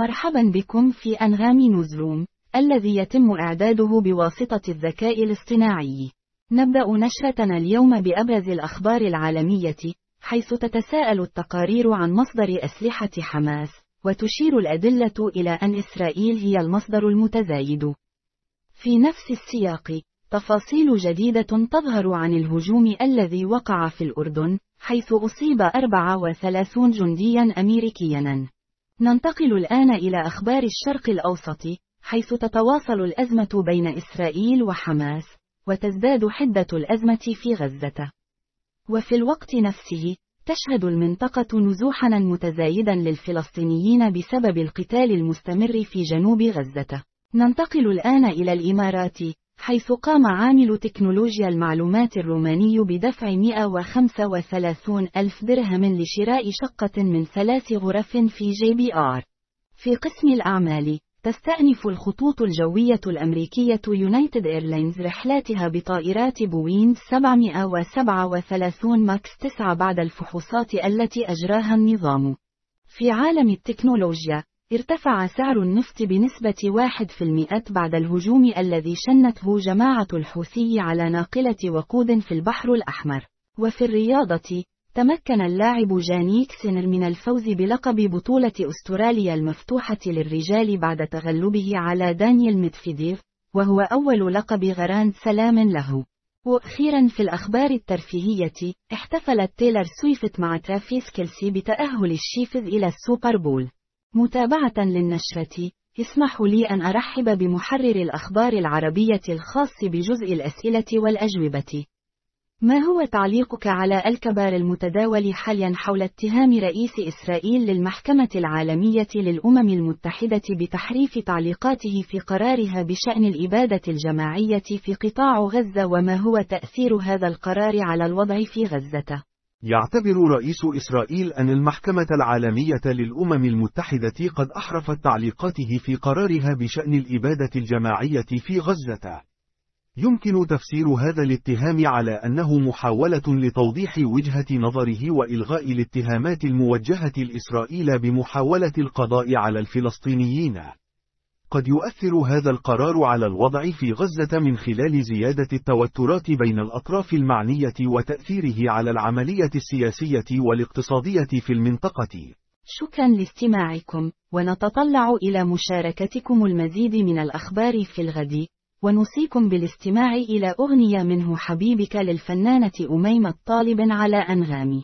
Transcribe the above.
مرحبا بكم في أنغام نوزروم، الذي يتم إعداده بواسطة الذكاء الاصطناعي. نبدأ نشرتنا اليوم بأبرز الأخبار العالمية، حيث تتساءل التقارير عن مصدر أسلحة حماس، وتشير الأدلة إلى أن إسرائيل هي المصدر المتزايد. في نفس السياق، تفاصيل جديدة تظهر عن الهجوم الذي وقع في الأردن، حيث أصيب 34 جنديا أمريكيا. ننتقل الآن إلى أخبار الشرق الأوسط، حيث تتواصل الأزمة بين إسرائيل وحماس، وتزداد حدة الأزمة في غزة. وفي الوقت نفسه، تشهد المنطقة نزوحا متزايدا للفلسطينيين بسبب القتال المستمر في جنوب غزة. ننتقل الآن إلى الإمارات، حيث قام عامل تكنولوجيا المعلومات الروماني بدفع 135 ألف درهم لشراء شقة من ثلاث غرف في JBR. في قسم الأعمال، تستأنف الخطوط الجوية الأمريكية يونايتد إيرلاينز رحلاتها بطائرات بوينغ 737 ماكس 9 بعد الفحوصات التي أجراها النظام. في عالم التكنولوجيا، ارتفع سعر النفط بنسبة 1% بعد الهجوم الذي شنته جماعة الحوثي على ناقلة وقود في البحر الأحمر. وفي الرياضة، تمكن اللاعب جانيك سينر من الفوز بلقب بطولة أستراليا المفتوحة للرجال بعد تغلبه على دانيال ميدفيديف، وهو أول لقب غراند سلام له. وأخيرا في الأخبار الترفيهية، احتفلت تايلور سويفت مع ترافيس كيلسي بتأهل الشيفز إلى السوبر بول. متابعة للنشرة، اسمحوا لي أن أرحب بمحرر الأخبار العربية الخاص بجزء الأسئلة والأجوبة. ما هو تعليقك على الكبار المتداول حاليا حول اتهام رئيس إسرائيل للمحكمة العالمية للأمم المتحدة بتحريف تعليقاته في قرارها بشأن الإبادة الجماعية في قطاع غزة وما هو تأثير هذا القرار على الوضع في غزة؟ يعتبر رئيس إسرائيل أن المحكمة العالمية للأمم المتحدة قد أحرفت تعليقاته في قرارها بشأن الإبادة الجماعية في غزة. يمكن تفسير هذا الاتهام على أنه محاولة لتوضيح وجهة نظره وإلغاء الاتهامات الموجهة لإسرائيل بمحاولة القضاء على الفلسطينيين. قد يؤثر هذا القرار على الوضع في غزة من خلال زيادة التوترات بين الأطراف المعنية وتأثيره على العملية السياسية والاقتصادية في المنطقة. شكرا لاستماعكم، ونتطلع إلى مشاركتكم المزيد من الأخبار في الغد، ونوصيكم بالاستماع إلى أغنية منه حبيبك للفنانة أميمة طالب على أنغامي.